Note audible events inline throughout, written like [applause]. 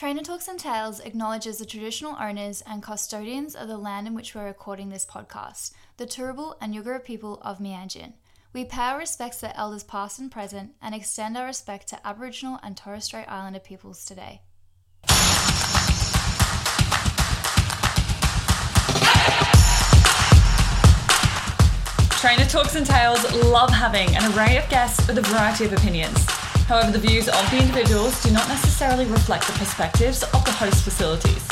Trainer Talks and Tales acknowledges the traditional owners and custodians of the land in which we're recording this podcast, the Turrbal and Yugara people of Mianjin. We pay our respects to elders past and present and extend our respect to Aboriginal and Torres Strait Islander peoples today. Trainer Talks and Tales love having an array of guests with a variety of opinions. However, the views of the individuals do not necessarily reflect the perspectives of the host facilities.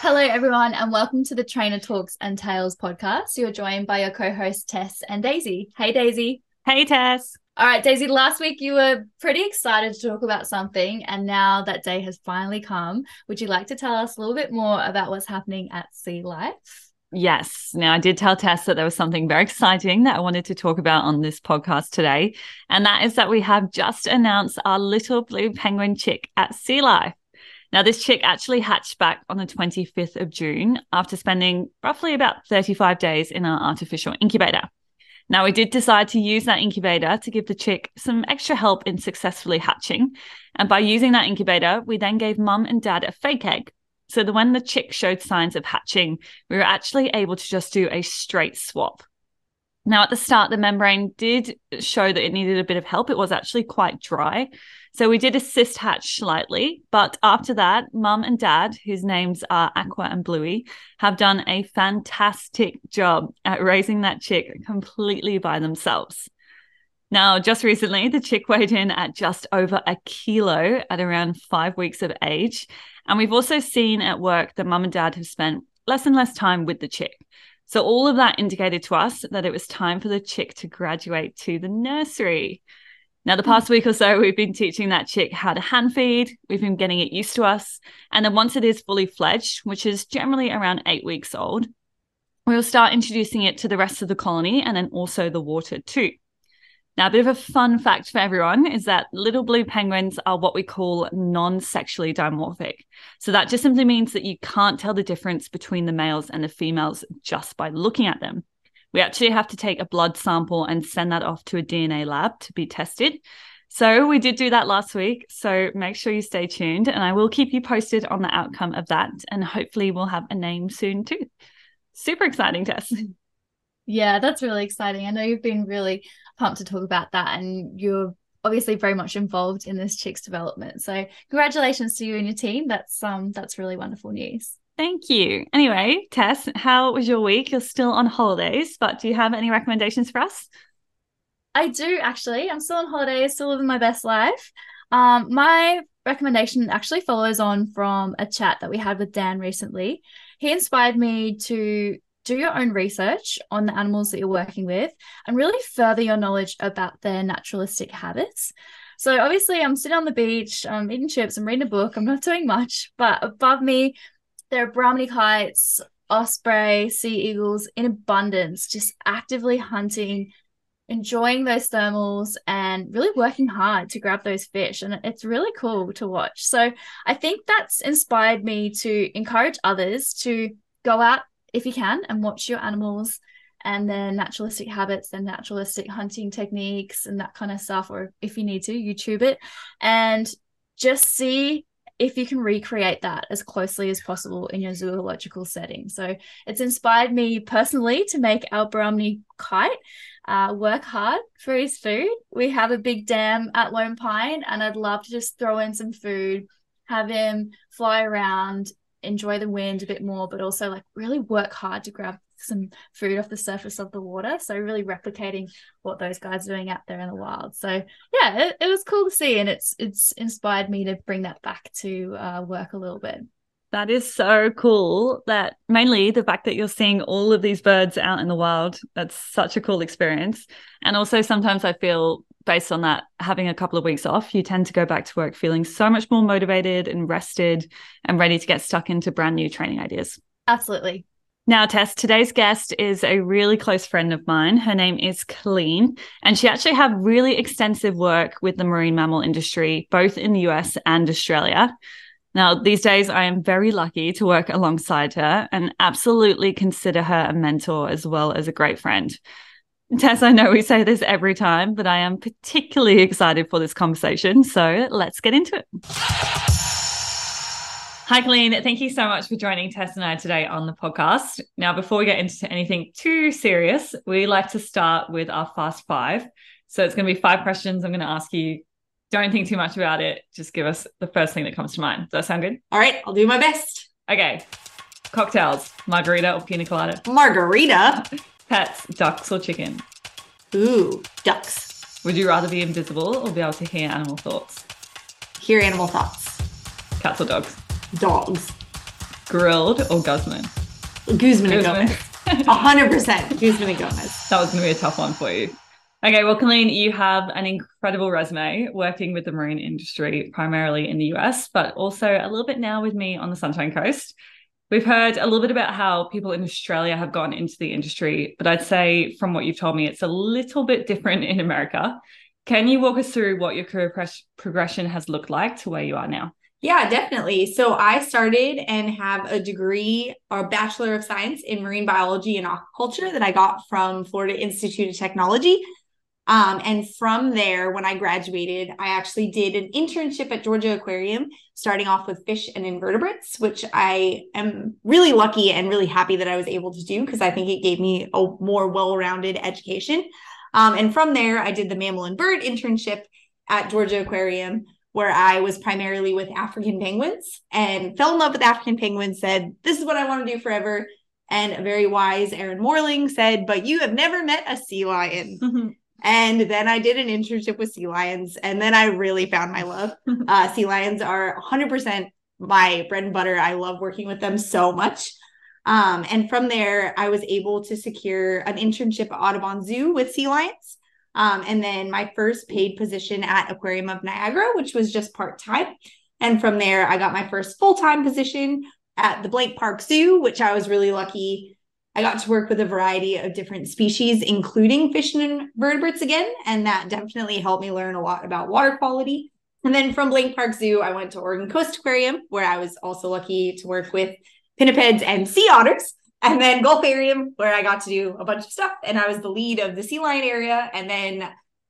Hello, everyone, and welcome to the Trainer Talks and Tales podcast. You're joined by your co hosts, Tess and Daisy. Hey, Daisy. Hey, Tess. All right, Daisy, last week you were pretty excited to talk about something, and now that day has finally come. Would you like to tell us a little bit more about what's happening at Sea Life? Yes. Now, I did tell Tess that there was something very exciting that I wanted to talk about on this podcast today. And that is that we have just announced our little blue penguin chick at Sea Life. Now, this chick actually hatched back on the 25th of June after spending roughly about 35 days in our artificial incubator. Now, we did decide to use that incubator to give the chick some extra help in successfully hatching. And by using that incubator, we then gave mum and dad a fake egg. So that when the chick showed signs of hatching, we were actually able to just do a straight swap. Now, at the start, the membrane did show that it needed a bit of help. It was actually quite dry. So we did assist hatch slightly. But after that, mum and dad, whose names are Aqua and Bluey, have done a fantastic job at raising that chick completely by themselves. Now, just recently, the chick weighed in at just over a kilo at around five weeks of age. And we've also seen at work that mum and dad have spent less and less time with the chick. So all of that indicated to us that it was time for the chick to graduate to the nursery. Now, the past week or so, we've been teaching that chick how to hand feed. We've been getting it used to us. And then once it is fully fledged, which is generally around eight weeks old, we'll start introducing it to the rest of the colony and then also the water too. Now, a bit of a fun fact for everyone is that little blue penguins are what we call non sexually dimorphic. So that just simply means that you can't tell the difference between the males and the females just by looking at them. We actually have to take a blood sample and send that off to a DNA lab to be tested. So we did do that last week. So make sure you stay tuned and I will keep you posted on the outcome of that. And hopefully we'll have a name soon too. Super exciting, Tess. [laughs] Yeah, that's really exciting. I know you've been really pumped to talk about that, and you're obviously very much involved in this chick's development. So, congratulations to you and your team. That's um that's really wonderful news. Thank you. Anyway, Tess, how was your week? You're still on holidays, but do you have any recommendations for us? I do actually. I'm still on holidays, still living my best life. Um, my recommendation actually follows on from a chat that we had with Dan recently. He inspired me to do your own research on the animals that you're working with and really further your knowledge about their naturalistic habits. So, obviously, I'm sitting on the beach, I'm eating chips, I'm reading a book, I'm not [laughs] doing much, but above me, there are Brahminy kites, osprey, sea eagles in abundance, just actively hunting, enjoying those thermals, and really working hard to grab those fish. And it's really cool to watch. So, I think that's inspired me to encourage others to go out if you can and watch your animals and their naturalistic habits and naturalistic hunting techniques and that kind of stuff or if you need to youtube it. And just see if you can recreate that as closely as possible in your zoological setting. So it's inspired me personally to make our brahminy kite uh, work hard for his food. We have a big dam at lone pine and i'd love to just throw in some food have him fly around enjoy the wind a bit more, but also like really work hard to grab some food off the surface of the water. So really replicating what those guys are doing out there in the wild. So yeah, it, it was cool to see, and it's it's inspired me to bring that back to uh, work a little bit. That is so cool. That mainly the fact that you're seeing all of these birds out in the wild. That's such a cool experience. And also sometimes I feel based on that, having a couple of weeks off, you tend to go back to work feeling so much more motivated and rested and ready to get stuck into brand new training ideas. Absolutely. Now, Tess, today's guest is a really close friend of mine. Her name is Colleen, and she actually had really extensive work with the marine mammal industry, both in the US and Australia. Now, these days, I am very lucky to work alongside her and absolutely consider her a mentor as well as a great friend. Tess, I know we say this every time, but I am particularly excited for this conversation. So let's get into it. Hi, Colleen. Thank you so much for joining Tess and I today on the podcast. Now, before we get into anything too serious, we like to start with our fast five. So it's going to be five questions. I'm going to ask you. Don't think too much about it. Just give us the first thing that comes to mind. Does that sound good? All right, I'll do my best. Okay. Cocktails, margarita or pina colada? Margarita. Pets, ducks or chicken? Ooh, ducks. Would you rather be invisible or be able to hear animal thoughts? Hear animal thoughts. Cats or dogs? Dogs. Grill'd or Guzman? Guzman and Guzman. Gomez. A hundred percent. Guzman and Gomez. That was going to be a tough one for you. Okay, well, Colleen, you have an incredible resume working with the marine industry, primarily in the US, but also a little bit now with me on the Sunshine Coast. We've heard a little bit about how people in Australia have gone into the industry, but I'd say from what you've told me, it's a little bit different in America. Can you walk us through what your career pres- progression has looked like to where you are now? Yeah, definitely. So I started and have a degree or Bachelor of Science in Marine Biology and Aquaculture that I got from Florida Institute of Technology. Um, and from there, when I graduated, I actually did an internship at Georgia Aquarium, starting off with fish and invertebrates, which I am really lucky and really happy that I was able to do because I think it gave me a more well rounded education. Um, and from there, I did the mammal and bird internship at Georgia Aquarium, where I was primarily with African penguins and fell in love with African penguins, said, This is what I want to do forever. And a very wise Erin Morling said, But you have never met a sea lion. And then I did an internship with sea lions, and then I really found my love. [laughs] Uh, sea lions are 100% my bread and butter. I love working with them so much. Um, and from there, I was able to secure an internship at Audubon Zoo with sea lions. Um, and then my first paid position at Aquarium of Niagara, which was just part time. And from there, I got my first full time position at the Blank Park Zoo, which I was really lucky I got to work with a variety of different species, including fish and invertebrates again. And that definitely helped me learn a lot about water quality. And then from Blank Park Zoo, I went to Oregon Coast Aquarium, where I was also lucky to work with pinnipeds and sea otters. And then Gulfarium, where I got to do a bunch of stuff. And I was the lead of the sea lion area. And then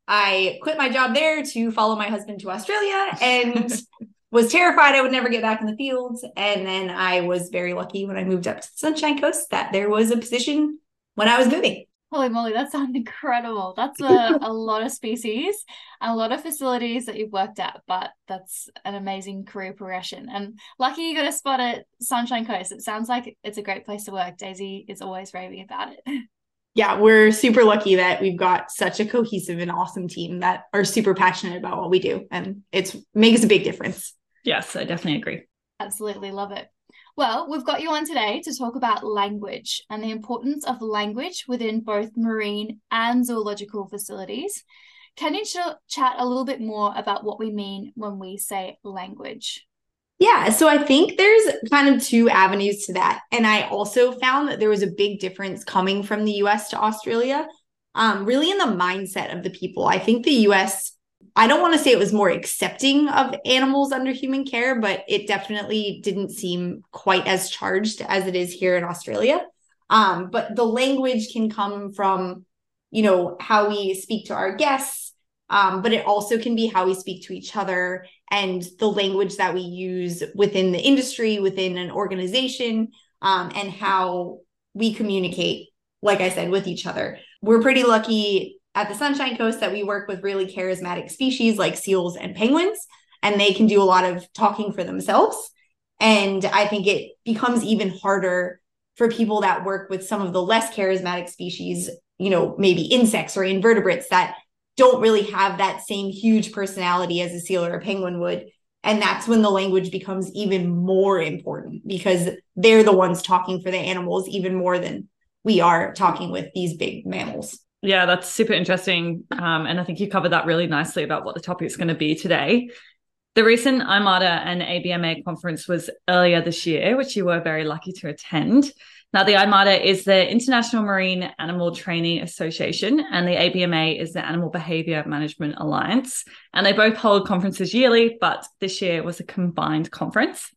I quit my job there to follow my husband to Australia and [laughs] was terrified I would never get back in the fields. And then I was very lucky when I moved up to the Sunshine Coast that there was a position when I was moving. Holy moly, that sounds incredible. That's a, [laughs] a lot of species and a lot of facilities that you've worked at, but that's an amazing career progression. And lucky you got a spot at Sunshine Coast. It sounds like it's a great place to work. Daisy is always raving about it. [laughs] Yeah, we're super lucky that we've got such a cohesive and awesome team that are super passionate about what we do. And it makes a big difference. Yes, I definitely agree. Absolutely love it. Well, we've got you on today to talk about language and the importance of language within both marine and zoological facilities. Can you ch- chat a little bit more about what we mean when we say language? Yeah, so I think there's kind of two avenues to that. And I also found that there was a big difference coming from the US to Australia, um, really in the mindset of the people. I think the US, I don't want to say it was more accepting of animals under human care, but it definitely didn't seem quite as charged as it is here in Australia. Um, but the language can come from, you know, how we speak to our guests, um, but it also can be how we speak to each other and the language that we use within the industry, within an organization, um, and how we communicate, like I said, with each other. We're pretty lucky at the Sunshine Coast that we work with really charismatic species like seals and penguins, and they can do a lot of talking for themselves. And I think it becomes even harder for people that work with some of the less charismatic species, you know, maybe insects or invertebrates that don't really have that same huge personality as a seal or a penguin would. And that's when the language becomes even more important because they're the ones talking for the animals even more than we are talking with these big mammals. Yeah, that's super interesting. Um, and I think you covered that really nicely about what the topic is going to be today. The recent IMATA and ABMA conference was earlier this year, which you were very lucky to attend. Now, the IMATA is the International Marine Animal Training Association, and the ABMA is the Animal Behavior Management Alliance. And they both hold conferences yearly, but this year was a combined conference.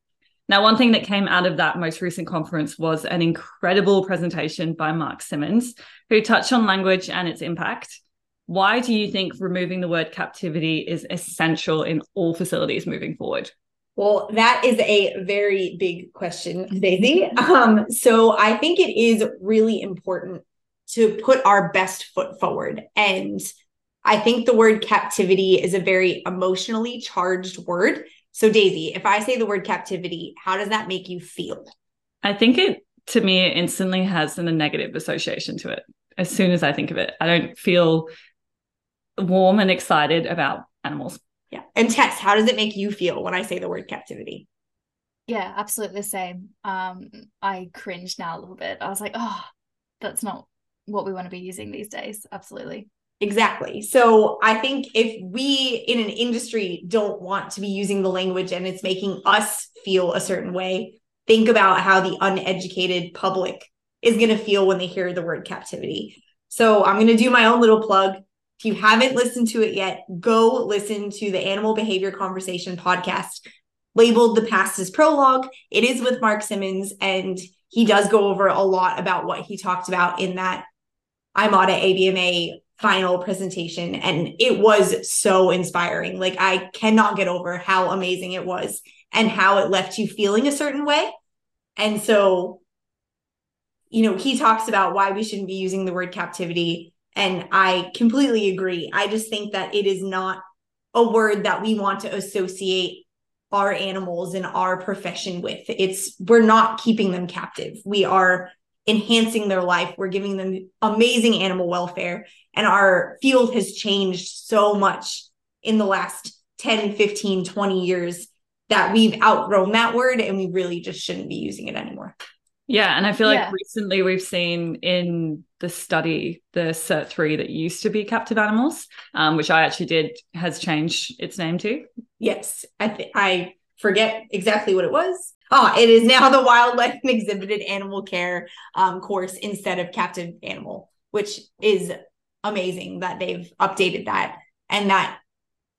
Now, one thing that came out of that most recent conference was an incredible presentation by Mark Simmons, who touched on language and its impact. Why do you think removing the word captivity is essential in all facilities moving forward? Well, that is a very big question, Daisy. Um, so I think it is really important to put our best foot forward. And I think the word captivity is a very emotionally charged word. So, Daisy, if I say the word captivity, how does that make you feel? I think it, to me, it instantly has a negative association to it. As soon as I think of it, I don't feel warm and excited about animals. Yeah. And Tess, how does it make you feel when I say the word captivity? Yeah, absolutely the same. Um, I cringe now a little bit. I was like, oh, that's not what we want to be using these days. Absolutely. Exactly. So I think if we in an industry don't want to be using the language and it's making us feel a certain way, think about how the uneducated public is going to feel when they hear the word captivity. So I'm going to do my own little plug. If you haven't listened to it yet, go listen to the Animal Behavior Conversation podcast labeled The Past is Prologue. It is with Mark Simmons, and he does go over a lot about what he talked about in that IMATA ABMA final presentation. And it was so inspiring. Like, I cannot get over how amazing it was and how it left you feeling a certain way. And so, you know, he talks about why we shouldn't be using the word captivity. And I completely agree. I just think that it is not a word that we want to associate our animals and our profession with. It's we're not keeping them captive. We are enhancing their life. We're giving them amazing animal welfare. And our field has changed so much in the last 10, 15, 20 years that we've outgrown that word and we really just shouldn't be using it anymore. Yeah. And I feel like yeah. recently we've seen in the study, the CERT 3 that used to be captive animals, um, which I actually did, has changed its name to. Yes. I, th- I forget exactly what it was. Oh, it is now the wildlife and exhibited animal care um, course instead of captive animal, which is amazing that they've updated that. And that,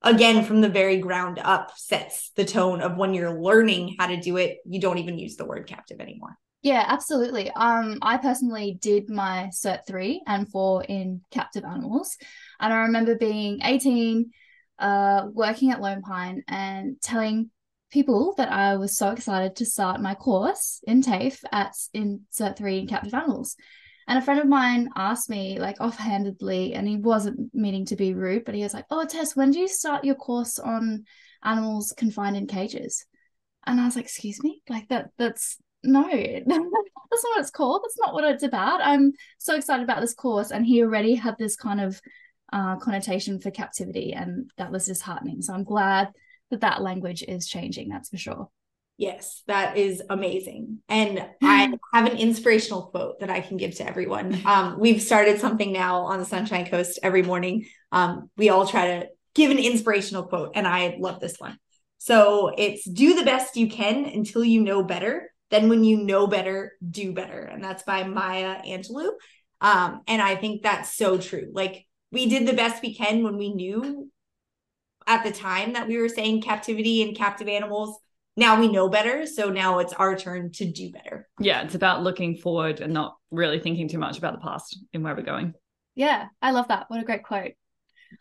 again, from the very ground up, sets the tone of when you're learning how to do it, you don't even use the word captive anymore. Yeah, absolutely. Um, I personally did my Cert 3 and 4 in captive animals. And I remember being 18, uh, working at Lone Pine and telling people that I was so excited to start my course in TAFE at in Cert 3 in captive animals. And a friend of mine asked me, like offhandedly, and he wasn't meaning to be rude, but he was like, Oh, Tess, when do you start your course on animals confined in cages? And I was like, Excuse me? Like that, that's no, [laughs] that's not what it's called. That's not what it's about. I'm so excited about this course. And he already had this kind of uh, connotation for captivity, and that was disheartening. So I'm glad that that language is changing. That's for sure. Yes, that is amazing. And I have an inspirational quote that I can give to everyone. [laughs] Um, we've started something now on the Sunshine Coast every morning. Um, we all try to give an inspirational quote, and I love this one. So it's do the best you can until you know better. Then, when you know better, do better. And that's by Maya Angelou. Um, and I think that's so true. Like, we did the best we can when we knew at the time that we were saying captivity and captive animals now we know better. So now it's our turn to do better. Yeah, it's about looking forward and not really thinking too much about the past and where we're going. Yeah, I love that. What a great quote.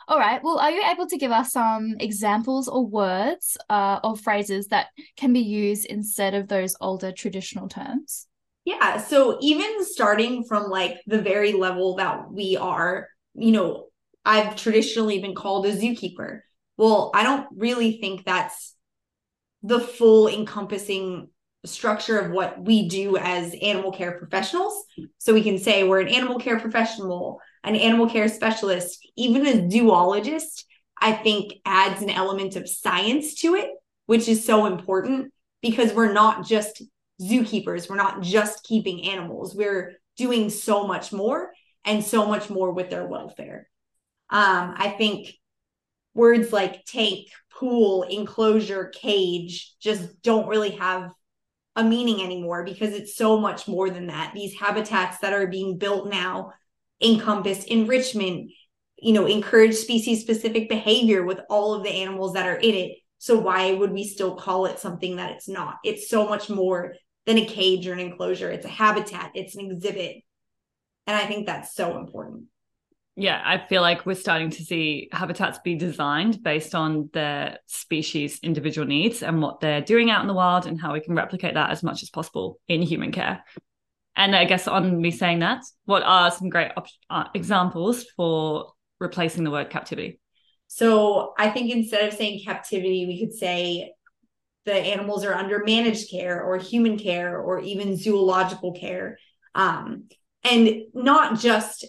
All right. Well, are you able to give us some examples or words uh, or phrases that can be used instead of those older traditional terms? Yeah. So even starting from like the very level that we are, you know, I've traditionally been called a zookeeper. Well, I don't really think that's the full encompassing structure of what we do as animal care professionals. So we can say we're an animal care professional, an animal care specialist, even a zoologist, I think adds an element of science to it, which is so important because we're not just zookeepers, we're not just keeping animals, we're doing so much more and so much more with their welfare. Um, I think words like tank, pool, enclosure, cage just don't really have a meaning anymore because it's so much more than that. These habitats that are being built now encompass enrichment, you know, encourage species specific behavior with all of the animals that are in it, So why would we still call it something that it's not? It's so much more than a cage or an enclosure. It's a habitat, it's an exhibit. And I think that's so important. Yeah, I feel like we're starting to see habitats be designed based on the species' individual needs and what they're doing out in the wild and how we can replicate that as much as possible in human care. And I guess on me saying that, what are some great op- uh, examples for replacing the word captivity? So I think instead of saying captivity, we could say the animals are under managed care or human care or even zoological care. Um, and not just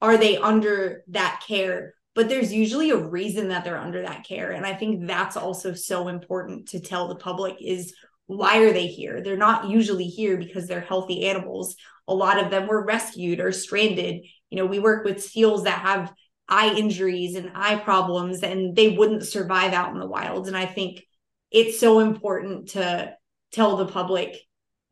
are they under that care, but there's usually a reason that they're under that care. And I think that's also so important to tell the public is why are they here? They're not usually here because they're healthy animals. A lot of them were rescued or stranded. You know, we work with seals that have eye injuries and eye problems and they wouldn't survive out in the wild. And I think it's so important to tell the public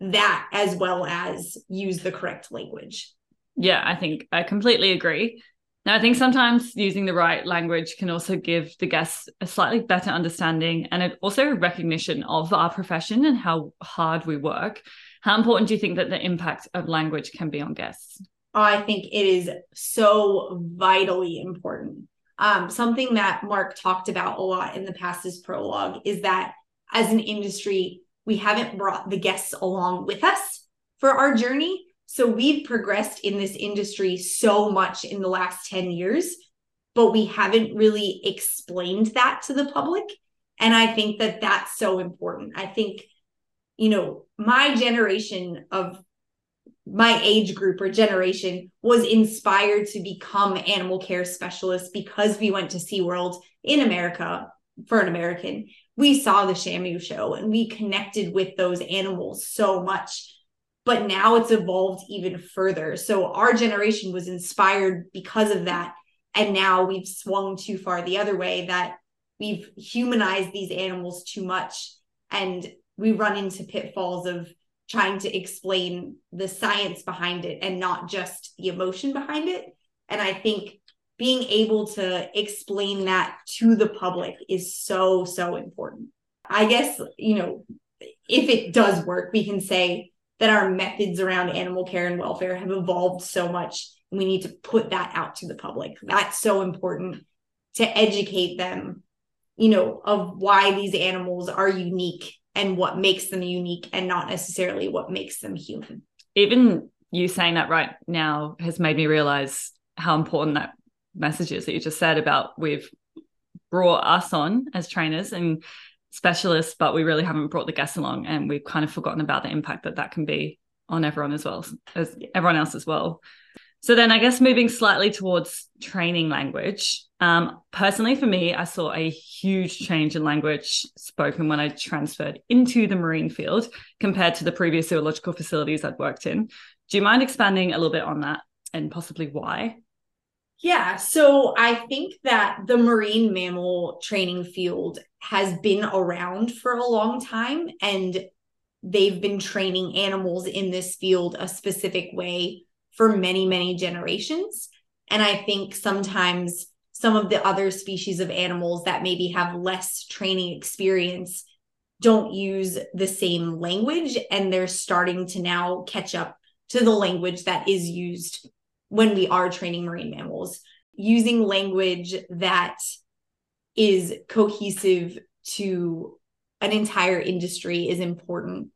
that as well as use the correct language. Yeah, I think I completely agree. Now, I think sometimes using the right language can also give the guests a slightly better understanding and also recognition of our profession and how hard we work. How important do you think that the impact of language can be on guests? I think it is so vitally important. Um, something that Mark talked about a lot in the past is prologue is that as an industry, we haven't brought the guests along with us for our journey. So we've progressed in this industry so much in the last 10 years, but we haven't really explained that to the public. And I think that that's so important. I think, you know, my generation of my age group or generation was inspired to become animal care specialists because we went to SeaWorld in America for an American. We saw the Shamu show and we connected with those animals so much. But now it's evolved even further. So our generation was inspired because of that. And now we've swung too far the other way that we've humanized these animals too much. And we run into pitfalls of trying to explain the science behind it and not just the emotion behind it. And I think being able to explain that to the public is so, so important. I guess, you know, if it does work, we can say that our methods around animal care and welfare have evolved so much. And we need to put that out to the public. That's so important to educate them, you know, of why these animals are unique and what makes them unique and not necessarily what makes them human. Even you saying that right now has made me realize how important that message is that you just said about we've brought us on as trainers and specialists, but we really haven't brought the guests along, and we've kind of forgotten about the impact that that can be on everyone as well as everyone else as well. So then I guess moving slightly towards training language. Um, personally, for me, I saw a huge change in language spoken when I transferred into the marine field compared to the previous zoological facilities I'd worked in. Do you mind expanding a little bit on that and possibly why? Yeah, so I think that the marine mammal training field has been around for a long time and they've been training animals in this field a specific way for many, many generations. And I think sometimes some of the other species of animals that maybe have less training experience don't use the same language and they're starting to now catch up to the language that is used when we are training marine mammals using language that is cohesive to an entire industry is important.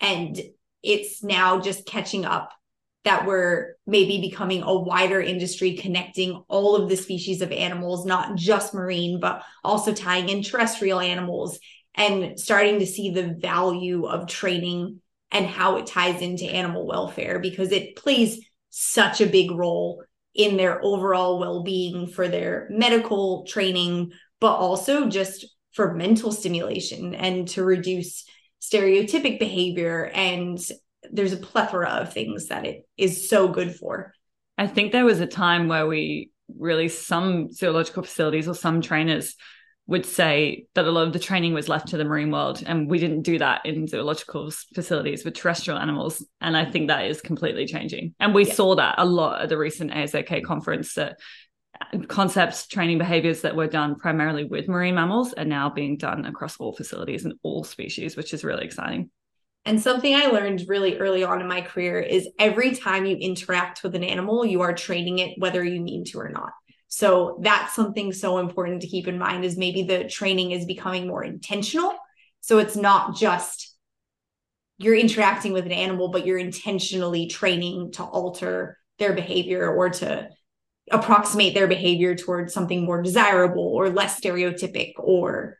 And it's now just catching up that we're maybe becoming a wider industry connecting all of the species of animals, not just marine, but also tying in terrestrial animals and starting to see the value of training and how it ties into animal welfare because it plays such a big role in their overall well-being for their medical training but also just for mental stimulation and to reduce stereotypic behavior and there's a plethora of things that it is so good for. I think there was a time where we really some zoological facilities or some trainers would say that a lot of the training was left to the marine world and we didn't do that in zoological facilities with terrestrial animals and i think that is completely changing and we yeah. saw that a lot at the recent azk conference that concepts, training behaviors that were done primarily with marine mammals are now being done across all facilities and all species, which is really exciting. And something I learned really early on in my career is every time you interact with an animal, you are training it whether you mean to or not. So that's something so important to keep in mind is maybe the training is becoming more intentional. So it's not just you're interacting with an animal, but you're intentionally training to alter their behavior or to approximate their behavior towards something more desirable or less stereotypic or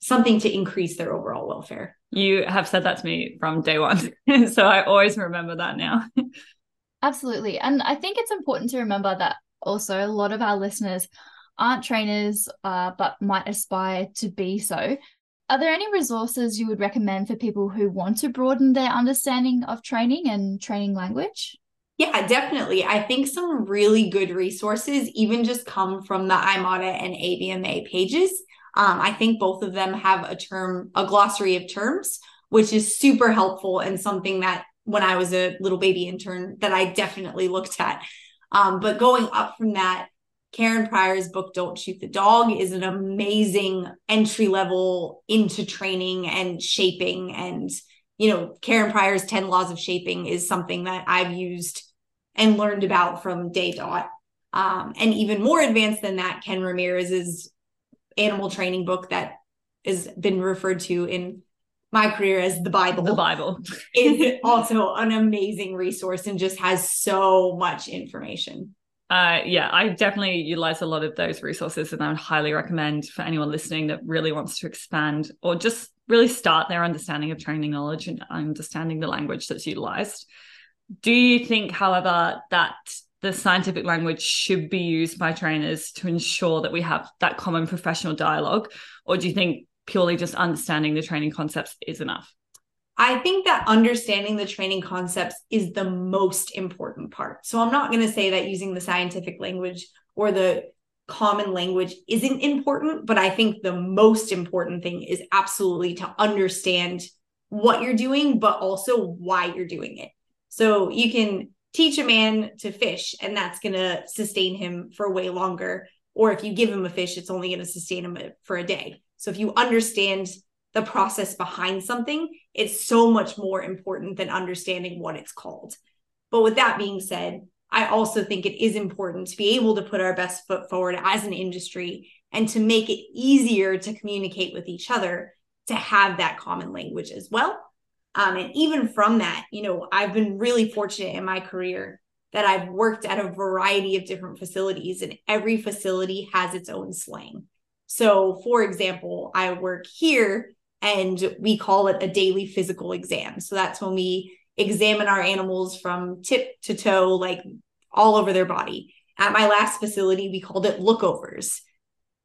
something to increase their overall welfare. You have said that to me from day one. [laughs] so I always remember that now. [laughs] Absolutely. And I think it's important to remember that also a lot of our listeners aren't trainers, uh, but might aspire to be so. Are there any resources you would recommend for people who want to broaden their understanding of training and training language? Yeah, definitely. I think some really good resources even just come from the IMATA and ABMA pages. Um, I think both of them have a term, a glossary of terms, which is super helpful and something that when I was a little baby intern that I definitely looked at. Um, but going up from that, Karen Pryor's book, Don't Shoot the Dog, is an amazing entry level into training and shaping. And, you know, Karen Pryor's 10 Laws of Shaping is something that I've used and learned about from day dot. Um, and even more advanced than that, Ken Ramirez's animal training book that has been referred to in my career as the Bible. The Bible [laughs] is also an amazing resource and just has so much information. Uh, yeah, I definitely utilize a lot of those resources, and I would highly recommend for anyone listening that really wants to expand or just really start their understanding of training knowledge and understanding the language that's utilized. Do you think, however, that the scientific language should be used by trainers to ensure that we have that common professional dialogue? Or do you think purely just understanding the training concepts is enough? I think that understanding the training concepts is the most important part. So I'm not going to say that using the scientific language or the common language isn't important, but I think the most important thing is absolutely to understand what you're doing, but also why you're doing it. So you can teach a man to fish, and that's going to sustain him for way longer. Or if you give him a fish, it's only going to sustain him uh, for a day. So if you understand the process behind something, it's so much more important than understanding what it's called. But with that being said, I also think it is important to be able to put our best foot forward as an industry and to make it easier to communicate with each other to have that common language as well. Um, and even from that, you know, I've been really fortunate in my career that I've worked at a variety of different facilities, and every facility has its own slang. So, for example, I work here and we call it a daily physical exam. So, that's when we examine our animals from tip to toe, like all over their body. At my last facility, we called it lookovers.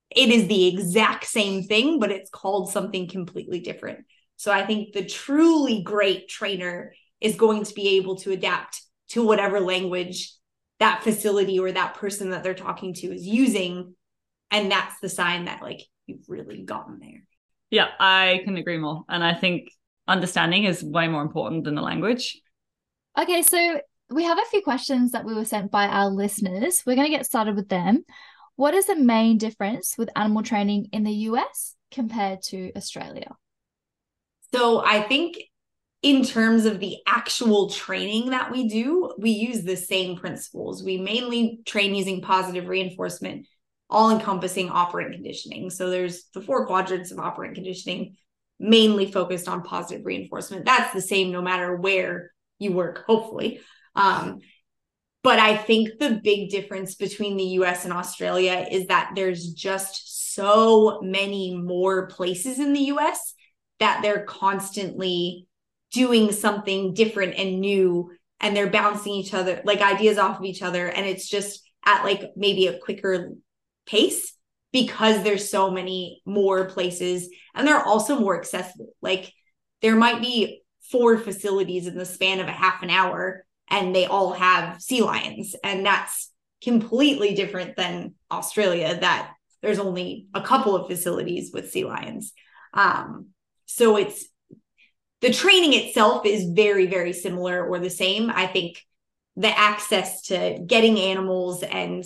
It is the exact same thing, but it's called something completely different. So I think the truly great trainer is going to be able to adapt to whatever language that facility or that person that they're talking to is using. And that's the sign that like you've really gotten there. Yeah, I can agree more. And I think understanding is way more important than the language. Okay, so we have a few questions that we were sent by our listeners. We're going to get started with them. What is the main difference with animal training in the US compared to Australia? So I think in terms of the actual training that we do, we use the same principles. We mainly train using positive reinforcement, all encompassing operant conditioning. So there's the four quadrants of operant conditioning, mainly focused on positive reinforcement. That's the same no matter where you work, hopefully. Um, but I think the big difference between the US and Australia is that there's just so many more places in the US that they're constantly doing something different and new and they're bouncing each other like ideas off of each other and it's just at like maybe a quicker pace because there's so many more places and they're also more accessible. Like there might be four facilities in the span of a half an hour and they all have sea lions and that's completely different than australia that there's only a couple of facilities with sea lions. Um, so it's the training itself is very, very similar or the same. I think the access to getting animals and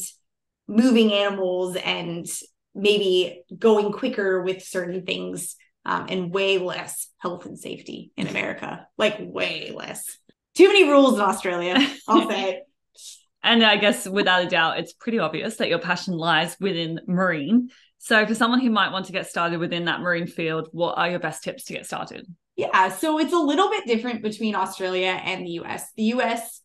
moving animals and maybe going quicker with certain things um, and way less health and safety in America, like way less. Too many rules in Australia, I'll say. [laughs] and I guess without a doubt, it's pretty obvious that your passion lies within marine. So, for someone who might want to get started within that marine field, what are your best tips to get started? Yeah, so it's a little bit different between Australia and the US. The US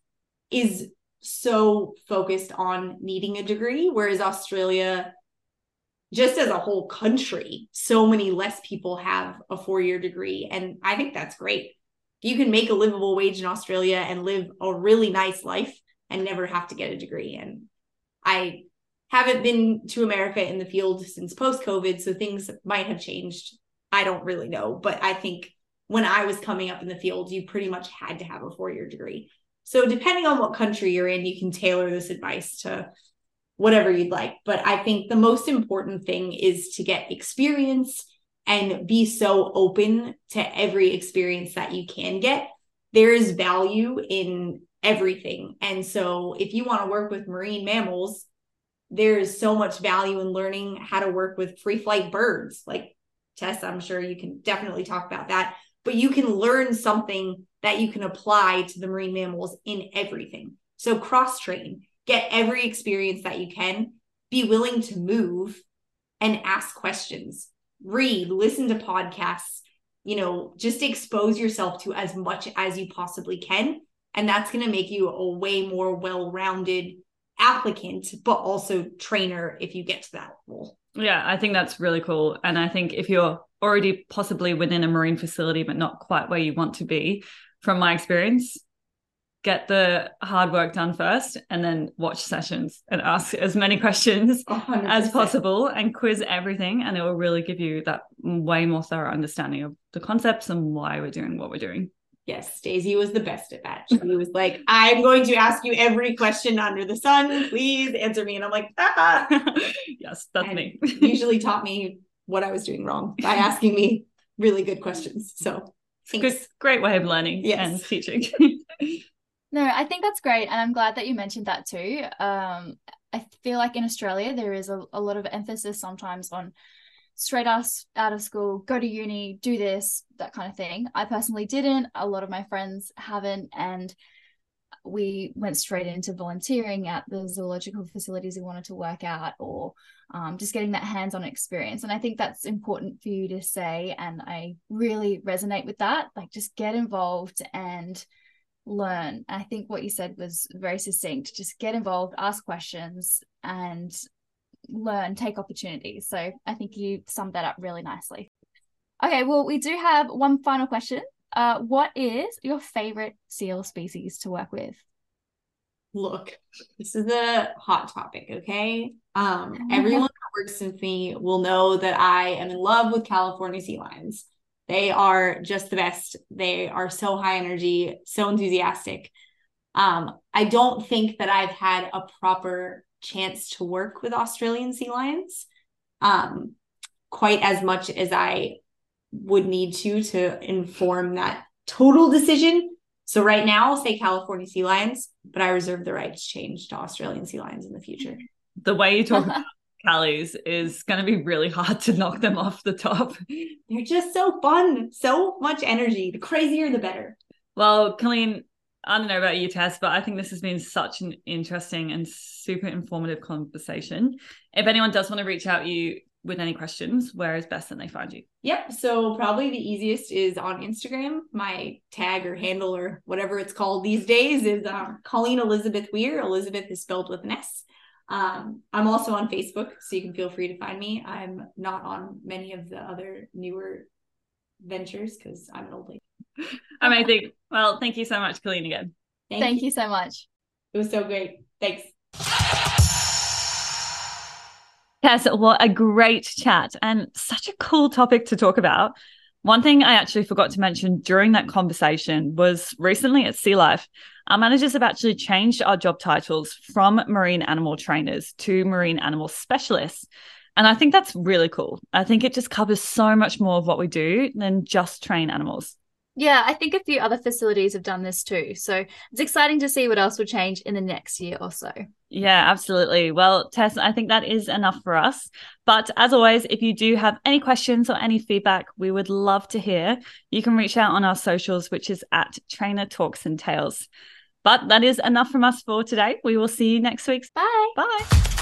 is so focused on needing a degree, whereas Australia, just as a whole country, so many less people have a four year degree. And I think that's great. You can make a livable wage in Australia and live a really nice life and never have to get a degree. And I haven't been to America in the field since post COVID, so things might have changed. I don't really know, but I think when I was coming up in the field, you pretty much had to have a four year degree. So, depending on what country you're in, you can tailor this advice to whatever you'd like. But I think the most important thing is to get experience and be so open to every experience that you can get. There is value in everything. And so, if you want to work with marine mammals, there is so much value in learning how to work with free flight birds. Like Tess, I'm sure you can definitely talk about that but you can learn something that you can apply to the marine mammals in everything. So cross train, get every experience that you can, be willing to move and ask questions, read, listen to podcasts, you know, just expose yourself to as much as you possibly can. And that's going to make you a way more well rounded applicant, but also trainer if you get to that role. Yeah, I think that's really cool. And I think if you're already possibly within a marine facility, but not quite where you want to be, from my experience, get the hard work done first and then watch sessions and ask as many questions [laughs] 100%. as possible and quiz everything. And it will really give you that way more thorough understanding of the concepts and why we're doing what we're doing. Yes, Daisy was the best at that. She was like, I'm going to ask you every question under the sun. Please answer me. And I'm like, ah. yes, that's and me. usually taught me what I was doing wrong by asking me really good questions. So good, great way of learning yes. and teaching. [laughs] no, I think that's great. And I'm glad that you mentioned that too. Um, I feel like in Australia, there is a, a lot of emphasis sometimes on straight us out of school, go to uni, do this, that kind of thing. I personally didn't. A lot of my friends haven't. And we went straight into volunteering at the zoological facilities we wanted to work at or um, just getting that hands-on experience and i think that's important for you to say and i really resonate with that like just get involved and learn i think what you said was very succinct just get involved ask questions and learn, take opportunities. So I think you summed that up really nicely. Okay, well, we do have one final question. Uh, what is your favorite seal species to work with? Look, this is a hot topic, okay? Um, [laughs] everyone that works with me will know that I am in love with California sea lions. They are just the best. They are so high energy, so enthusiastic. Um, I don't think that I've had a proper chance to work with Australian sea lions um, quite as much as I would need to to inform that total decision. So right now, I'll say California sea lions, but I reserve the right to change to Australian sea lions in the future. The way you talk [laughs] about Callies is going to be really hard to knock them off the top. They're just so fun, so much energy. The crazier, the better. Well, Colleen, I don't know about you, Tess, but I think this has been such an interesting and super informative conversation. If anyone does want to reach out to you with any questions, where is best that they find you? Yep. So probably the easiest is on Instagram. My tag or handle or whatever it's called these days is um, Colleen Elisabeth Weir. Elisabeth is spelled with an S. Um, I'm also on Facebook, so you can feel free to find me. I'm not on many of the other newer ventures because I'm an old lady. [laughs] Amazing. Well, thank you so much, Colleen, again. Thank, thank you. you so much. It was so great. Thanks. Yes, what a great chat and such a cool topic to talk about. One thing I actually forgot to mention during that conversation was recently at Sea Life, our managers have actually changed our job titles from marine animal trainers to marine animal specialists. And I think that's really cool. I think it just covers so much more of what we do than just train animals. Yeah, I think a few other facilities have done this too. So it's exciting to see what else will change in the next year or so. Yeah, absolutely. Well, Tess, I think that is enough for us. But as always, if you do have any questions or any feedback, we would love to hear. You can reach out on our socials, which is at Trainer Talks and Tales. But that is enough from us for today. We will see you next week. Bye. Bye.